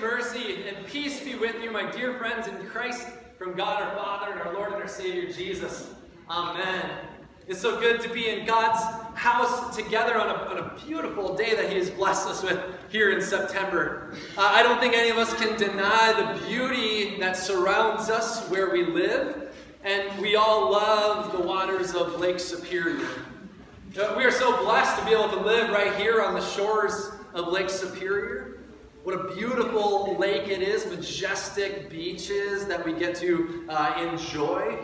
mercy and peace be with you, my dear friends in Christ, from God our Father and our Lord and our Savior Jesus. Amen. It's so good to be in God's house together on a, on a beautiful day that He has blessed us with here in September. Uh, I don't think any of us can deny the beauty that surrounds us where we live, and we all love the waters of Lake Superior. Uh, we are so blessed to be able to live right here on the shores of Lake Superior. What a beautiful lake it is, majestic beaches that we get to uh, enjoy.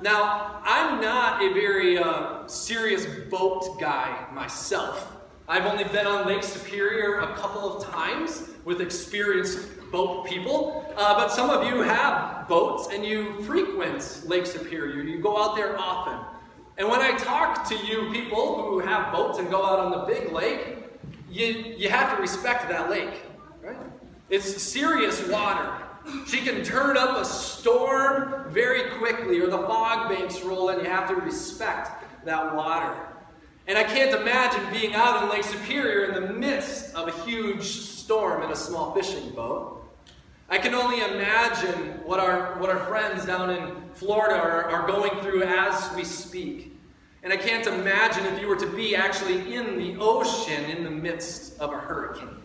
Now, I'm not a very uh, serious boat guy myself. I've only been on Lake Superior a couple of times with experienced boat people, uh, but some of you have boats and you frequent Lake Superior. You go out there often. And when I talk to you people who have boats and go out on the big lake, you, you have to respect that lake. It's serious water. She can turn up a storm very quickly, or the fog banks roll in. You have to respect that water. And I can't imagine being out in Lake Superior in the midst of a huge storm in a small fishing boat. I can only imagine what our, what our friends down in Florida are, are going through as we speak. And I can't imagine if you were to be actually in the ocean in the midst of a hurricane.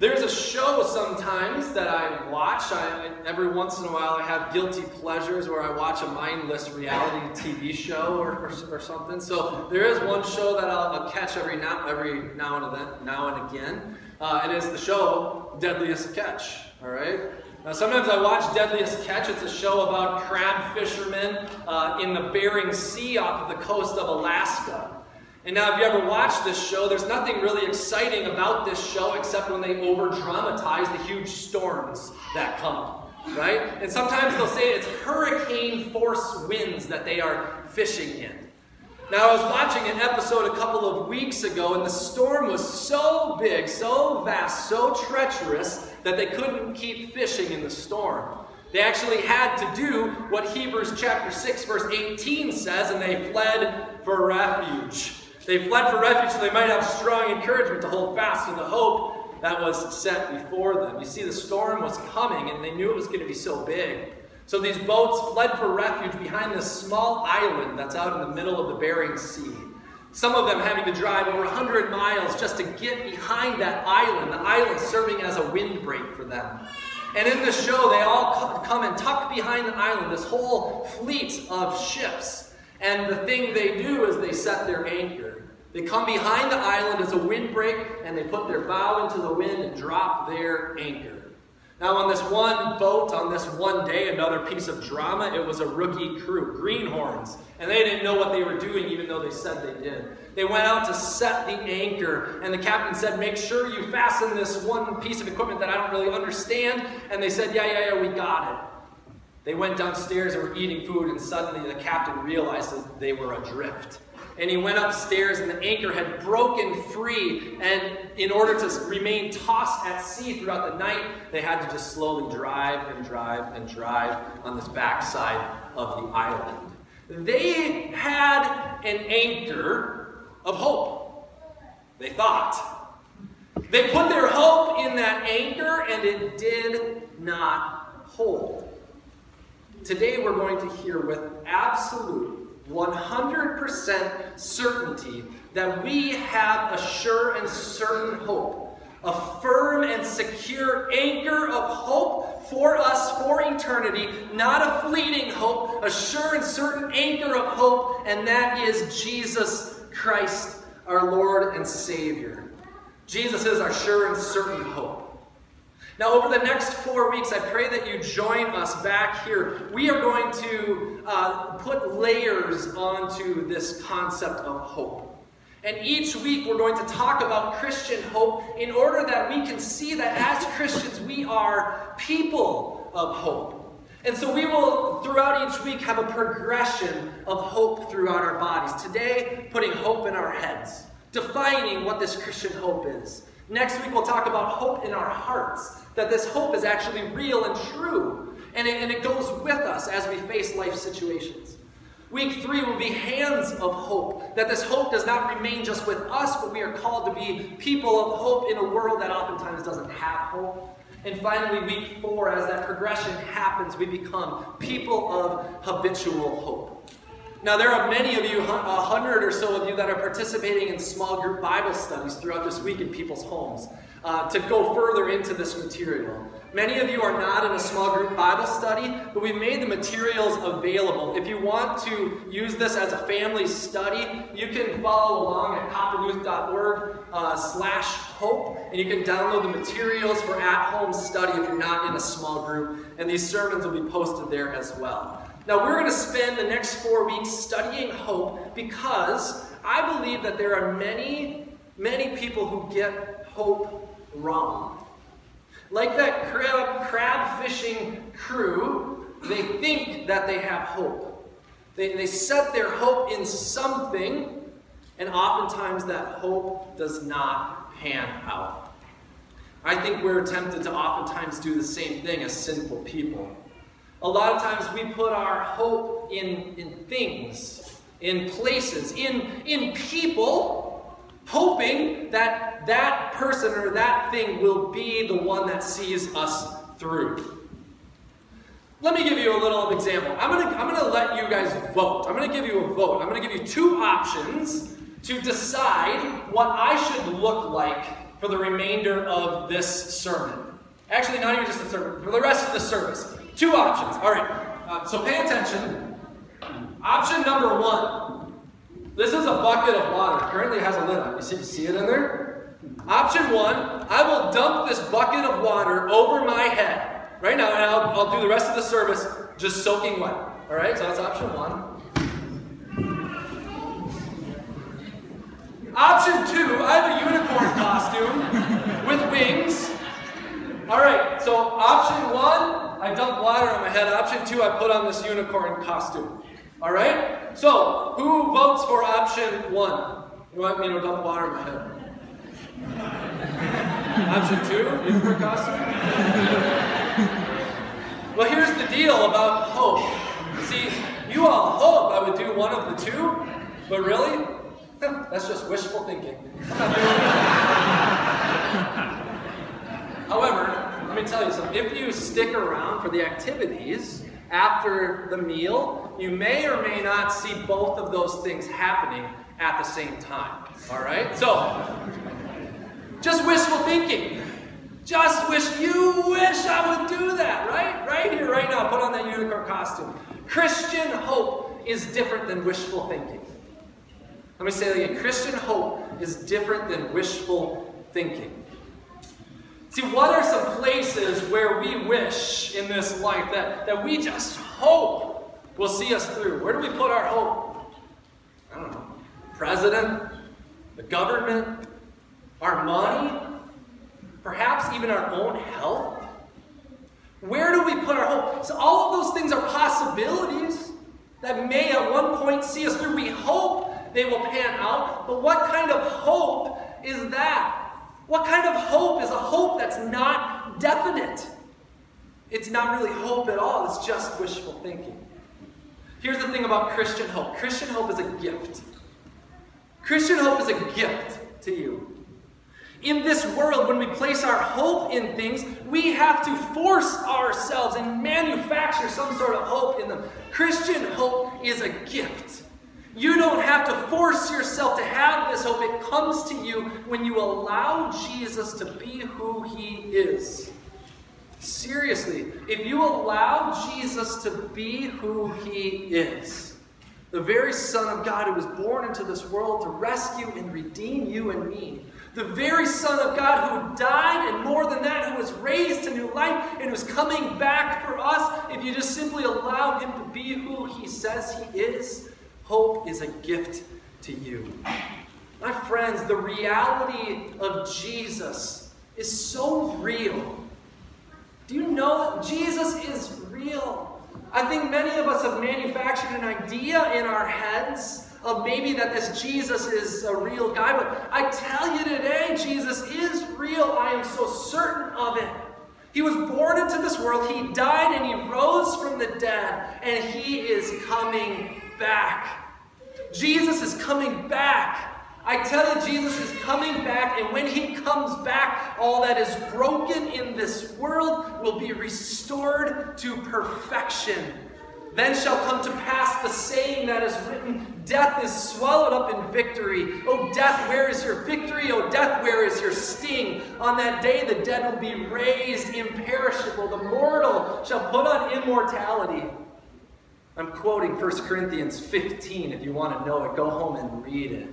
There's a show sometimes that I watch. I, every once in a while, I have guilty pleasures where I watch a mindless reality TV show or, or, or something. So there is one show that I'll, I'll, catch every now every now and then, now and again. Uh, and it is the show Deadliest Catch. All right. Now, sometimes I watch Deadliest Catch. It's a show about crab fishermen uh, in the Bering Sea off of the coast of Alaska. And now, if you ever watch this show, there's nothing really exciting about this show except when they over dramatize the huge storms that come, right? And sometimes they'll say it's hurricane force winds that they are fishing in. Now, I was watching an episode a couple of weeks ago, and the storm was so big, so vast, so treacherous that they couldn't keep fishing in the storm. They actually had to do what Hebrews chapter 6, verse 18 says, and they fled for refuge. They fled for refuge so they might have strong encouragement to hold fast to the hope that was set before them. You see, the storm was coming, and they knew it was going to be so big. So these boats fled for refuge behind this small island that's out in the middle of the Bering Sea. Some of them having to drive over 100 miles just to get behind that island, the island serving as a windbreak for them. And in the show, they all come and tuck behind the island, this whole fleet of ships. And the thing they do is they set their anchor. They come behind the island as a windbreak and they put their bow into the wind and drop their anchor. Now, on this one boat, on this one day, another piece of drama, it was a rookie crew, greenhorns. And they didn't know what they were doing, even though they said they did. They went out to set the anchor, and the captain said, Make sure you fasten this one piece of equipment that I don't really understand. And they said, Yeah, yeah, yeah, we got it. They went downstairs and were eating food, and suddenly the captain realized that they were adrift and he went upstairs, and the anchor had broken free. And in order to remain tossed at sea throughout the night, they had to just slowly drive and drive and drive on this backside of the island. They had an anchor of hope, they thought. They put their hope in that anchor, and it did not hold. Today, we're going to hear with absolute 100% certainty that we have a sure and certain hope, a firm and secure anchor of hope for us for eternity, not a fleeting hope, a sure and certain anchor of hope, and that is Jesus Christ, our Lord and Savior. Jesus is our sure and certain hope. Now, over the next four weeks, I pray that you join us back here. We are going to uh, put layers onto this concept of hope. And each week, we're going to talk about Christian hope in order that we can see that as Christians, we are people of hope. And so we will, throughout each week, have a progression of hope throughout our bodies. Today, putting hope in our heads, defining what this Christian hope is. Next week, we'll talk about hope in our hearts that this hope is actually real and true. And it, and it goes with us as we face life situations. Week three will be hands of hope. That this hope does not remain just with us, but we are called to be people of hope in a world that oftentimes doesn't have hope. And finally, week four, as that progression happens, we become people of habitual hope. Now, there are many of you, a hundred or so of you, that are participating in small group Bible studies throughout this week in people's homes uh, to go further into this material. Many of you are not in a small group Bible study, but we've made the materials available. If you want to use this as a family study, you can follow along at copperluth.org uh, slash hope, and you can download the materials for at-home study if you're not in a small group, and these sermons will be posted there as well. Now, we're going to spend the next four weeks studying hope because I believe that there are many, many people who get hope wrong. Like that crab, crab fishing crew, they think that they have hope. They, they set their hope in something, and oftentimes that hope does not pan out. I think we're tempted to oftentimes do the same thing as sinful people. A lot of times we put our hope in, in things, in places, in, in people, hoping that that person or that thing will be the one that sees us through. Let me give you a little example. I'm to I'm to let you guys vote. I'm going to give you a vote. I'm going to give you two options to decide what I should look like for the remainder of this sermon. Actually, not even just the sermon, for the rest of the service. Two options. All right. Uh, so pay attention. Option number one this is a bucket of water. Currently has a lid on. You see, you see it in there? Option one, I will dump this bucket of water over my head right now, and I'll, I'll do the rest of the service just soaking wet. All right, so that's option one. Option two, I have a unicorn costume with wings. All right, so option one, I dump water on my head. Option two, I put on this unicorn costume. All right? So, who votes for option one? You want me to dump water on my head? option two? Unicorn costume? well, here's the deal about hope. See, you all hope I would do one of the two, but really, that's just wishful thinking. However, let me tell you something. If you stick around for the activities, after the meal, you may or may not see both of those things happening at the same time. All right? So, just wishful thinking. Just wish you wish I would do that, right? Right here, right now. Put on that unicorn costume. Christian hope is different than wishful thinking. Let me say that again. Christian hope is different than wishful thinking. See, what are some places where we wish in this life that, that we just hope will see us through? Where do we put our hope? I don't know. President, the government, our money, perhaps even our own health. Where do we put our hope? So, all of those things are possibilities that may at one point see us through. We hope they will pan out, but what kind of hope is that? What kind of hope is a hope that's not definite? It's not really hope at all, it's just wishful thinking. Here's the thing about Christian hope Christian hope is a gift. Christian hope is a gift to you. In this world, when we place our hope in things, we have to force ourselves and manufacture some sort of hope in them. Christian hope is a gift. You don't have to force yourself to have this hope. It comes to you when you allow Jesus to be who he is. Seriously, if you allow Jesus to be who he is, the very Son of God who was born into this world to rescue and redeem you and me, the very Son of God who died, and more than that, who was raised to new life and who's coming back for us, if you just simply allow him to be who he says he is, Hope is a gift to you. My friends, the reality of Jesus is so real. Do you know that Jesus is real? I think many of us have manufactured an idea in our heads of maybe that this Jesus is a real guy, but I tell you today, Jesus is real. I am so certain of it. He was born into this world, he died, and he rose from the dead, and he is coming back. Jesus is coming back. I tell you, Jesus is coming back, and when he comes back, all that is broken in this world will be restored to perfection. Then shall come to pass the saying that is written Death is swallowed up in victory. O death, where is your victory? O death, where is your sting? On that day, the dead will be raised imperishable. The mortal shall put on immortality. I'm quoting 1 Corinthians 15. If you want to know it, go home and read it.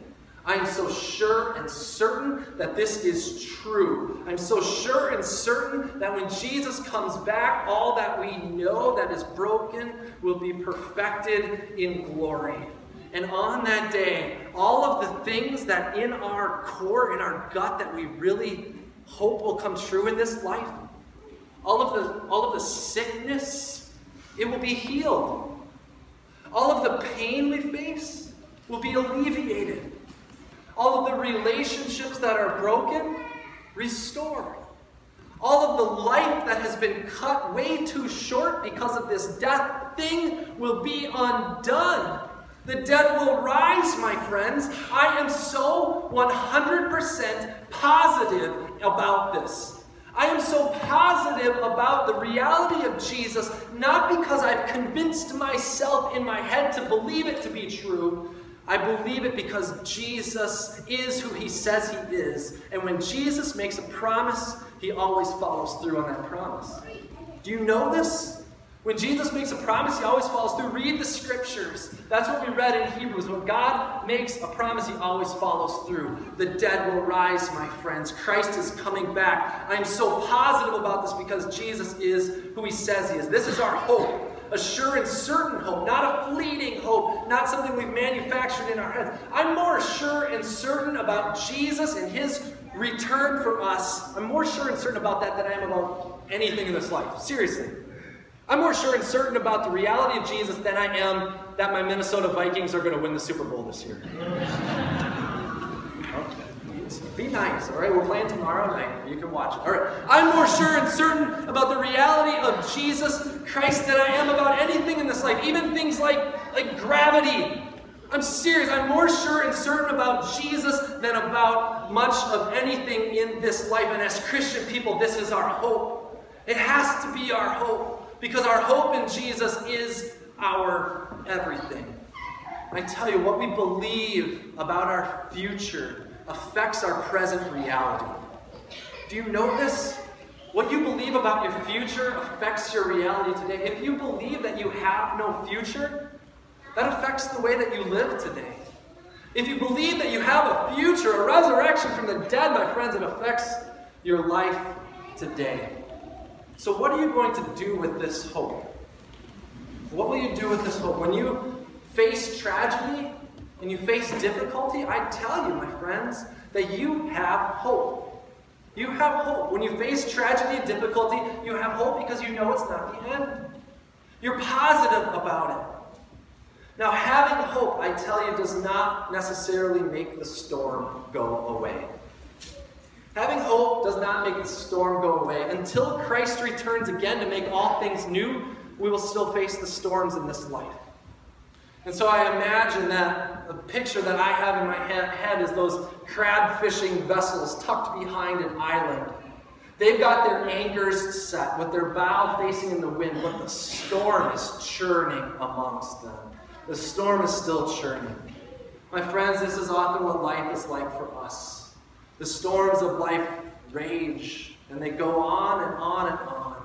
I am so sure and certain that this is true. I'm so sure and certain that when Jesus comes back, all that we know that is broken will be perfected in glory. And on that day, all of the things that in our core, in our gut, that we really hope will come true in this life, all of the, all of the sickness, it will be healed. All of the pain we face will be alleviated all of the relationships that are broken, restored. All of the life that has been cut way too short because of this death thing will be undone. The dead will rise, my friends. I am so 100% positive about this. I am so positive about the reality of Jesus, not because I've convinced myself in my head to believe it to be true, I believe it because Jesus is who he says he is. And when Jesus makes a promise, he always follows through on that promise. Do you know this? When Jesus makes a promise, he always follows through. Read the scriptures. That's what we read in Hebrews. When God makes a promise, he always follows through. The dead will rise, my friends. Christ is coming back. I am so positive about this because Jesus is who he says he is. This is our hope a sure and certain hope, not a fleeting hope, not something we've manufactured in our heads. I'm more sure and certain about Jesus and his return for us. I'm more sure and certain about that than I am about anything in this life. Seriously. I'm more sure and certain about the reality of Jesus than I am that my Minnesota Vikings are going to win the Super Bowl this year. Be nice, all right? We're playing tomorrow night. You can watch it. All right. I'm more sure and certain about the reality of Jesus Christ than I am about anything in this life, even things like, like gravity. I'm serious. I'm more sure and certain about Jesus than about much of anything in this life. And as Christian people, this is our hope. It has to be our hope because our hope in Jesus is our everything. I tell you, what we believe about our future affects our present reality. Do you know this? What you believe about your future affects your reality today. If you believe that you have no future, that affects the way that you live today. If you believe that you have a future, a resurrection from the dead, my friends, it affects your life today. So, what are you going to do with this hope? What will you do with this hope? When you face tragedy, when you face difficulty, I tell you, my friends, that you have hope. You have hope. When you face tragedy and difficulty, you have hope because you know it's not the end. You're positive about it. Now, having hope, I tell you, does not necessarily make the storm go away. Having hope does not make the storm go away. Until Christ returns again to make all things new, we will still face the storms in this life. And so I imagine that the picture that I have in my head is those crab fishing vessels tucked behind an island. They've got their anchors set with their bow facing in the wind, but the storm is churning amongst them. The storm is still churning. My friends, this is often what life is like for us. The storms of life rage, and they go on and on and on.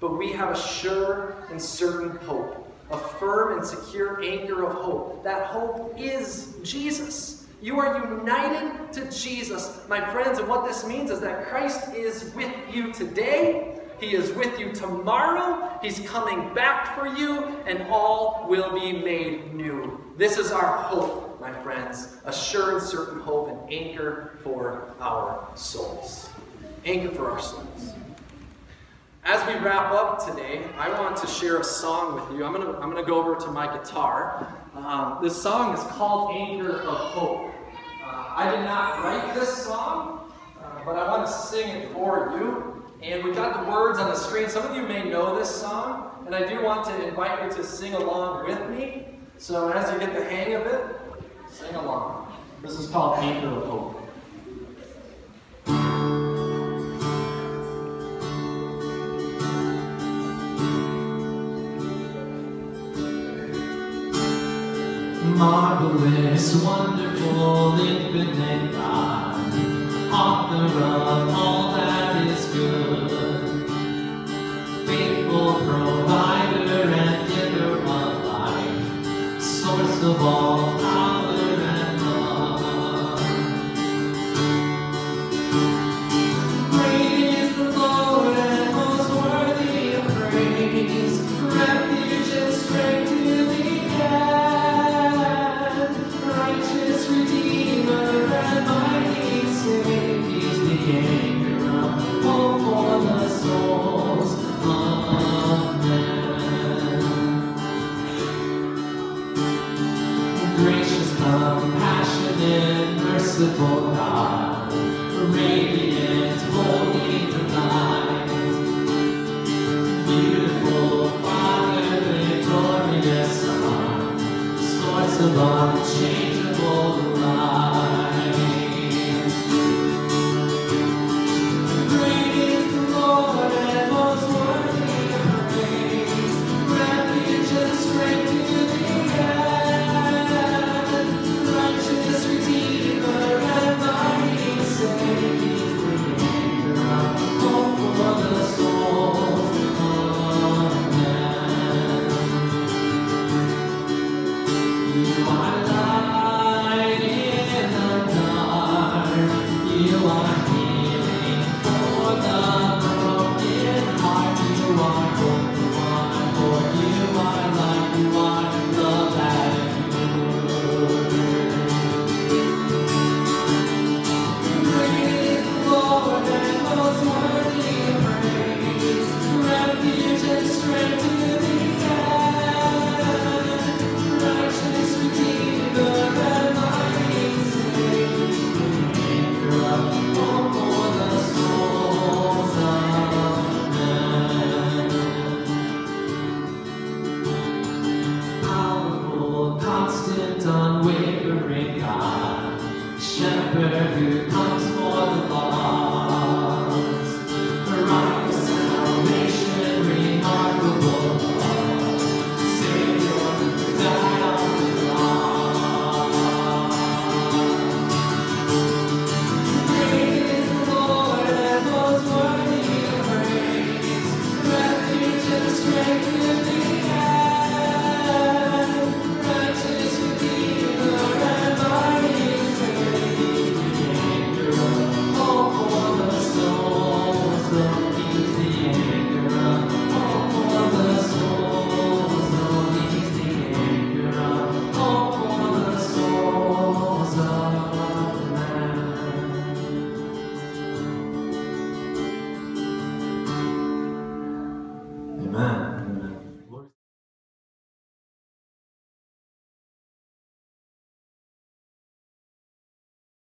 But we have a sure and certain hope a firm and secure anchor of hope. That hope is Jesus. You are united to Jesus, my friends, and what this means is that Christ is with you today. He is with you tomorrow. He's coming back for you, and all will be made new. This is our hope, my friends, assured and certain hope and anchor for our souls. Anchor for our souls. As we wrap up today, I want to share a song with you. I'm going to I'm gonna go over to my guitar. Um, this song is called Anchor of Hope. Uh, I did not write this song, uh, but I want to sing it for you. And we got the words on the screen. Some of you may know this song, and I do want to invite you to sing along with me. So as you get the hang of it, Sing along. This is called Anchor of Hope. Marvelous, wonderful, infinite God, author of all that is good, faithful provider and giver of life, source of all. The unchangeable change. shepherd who comes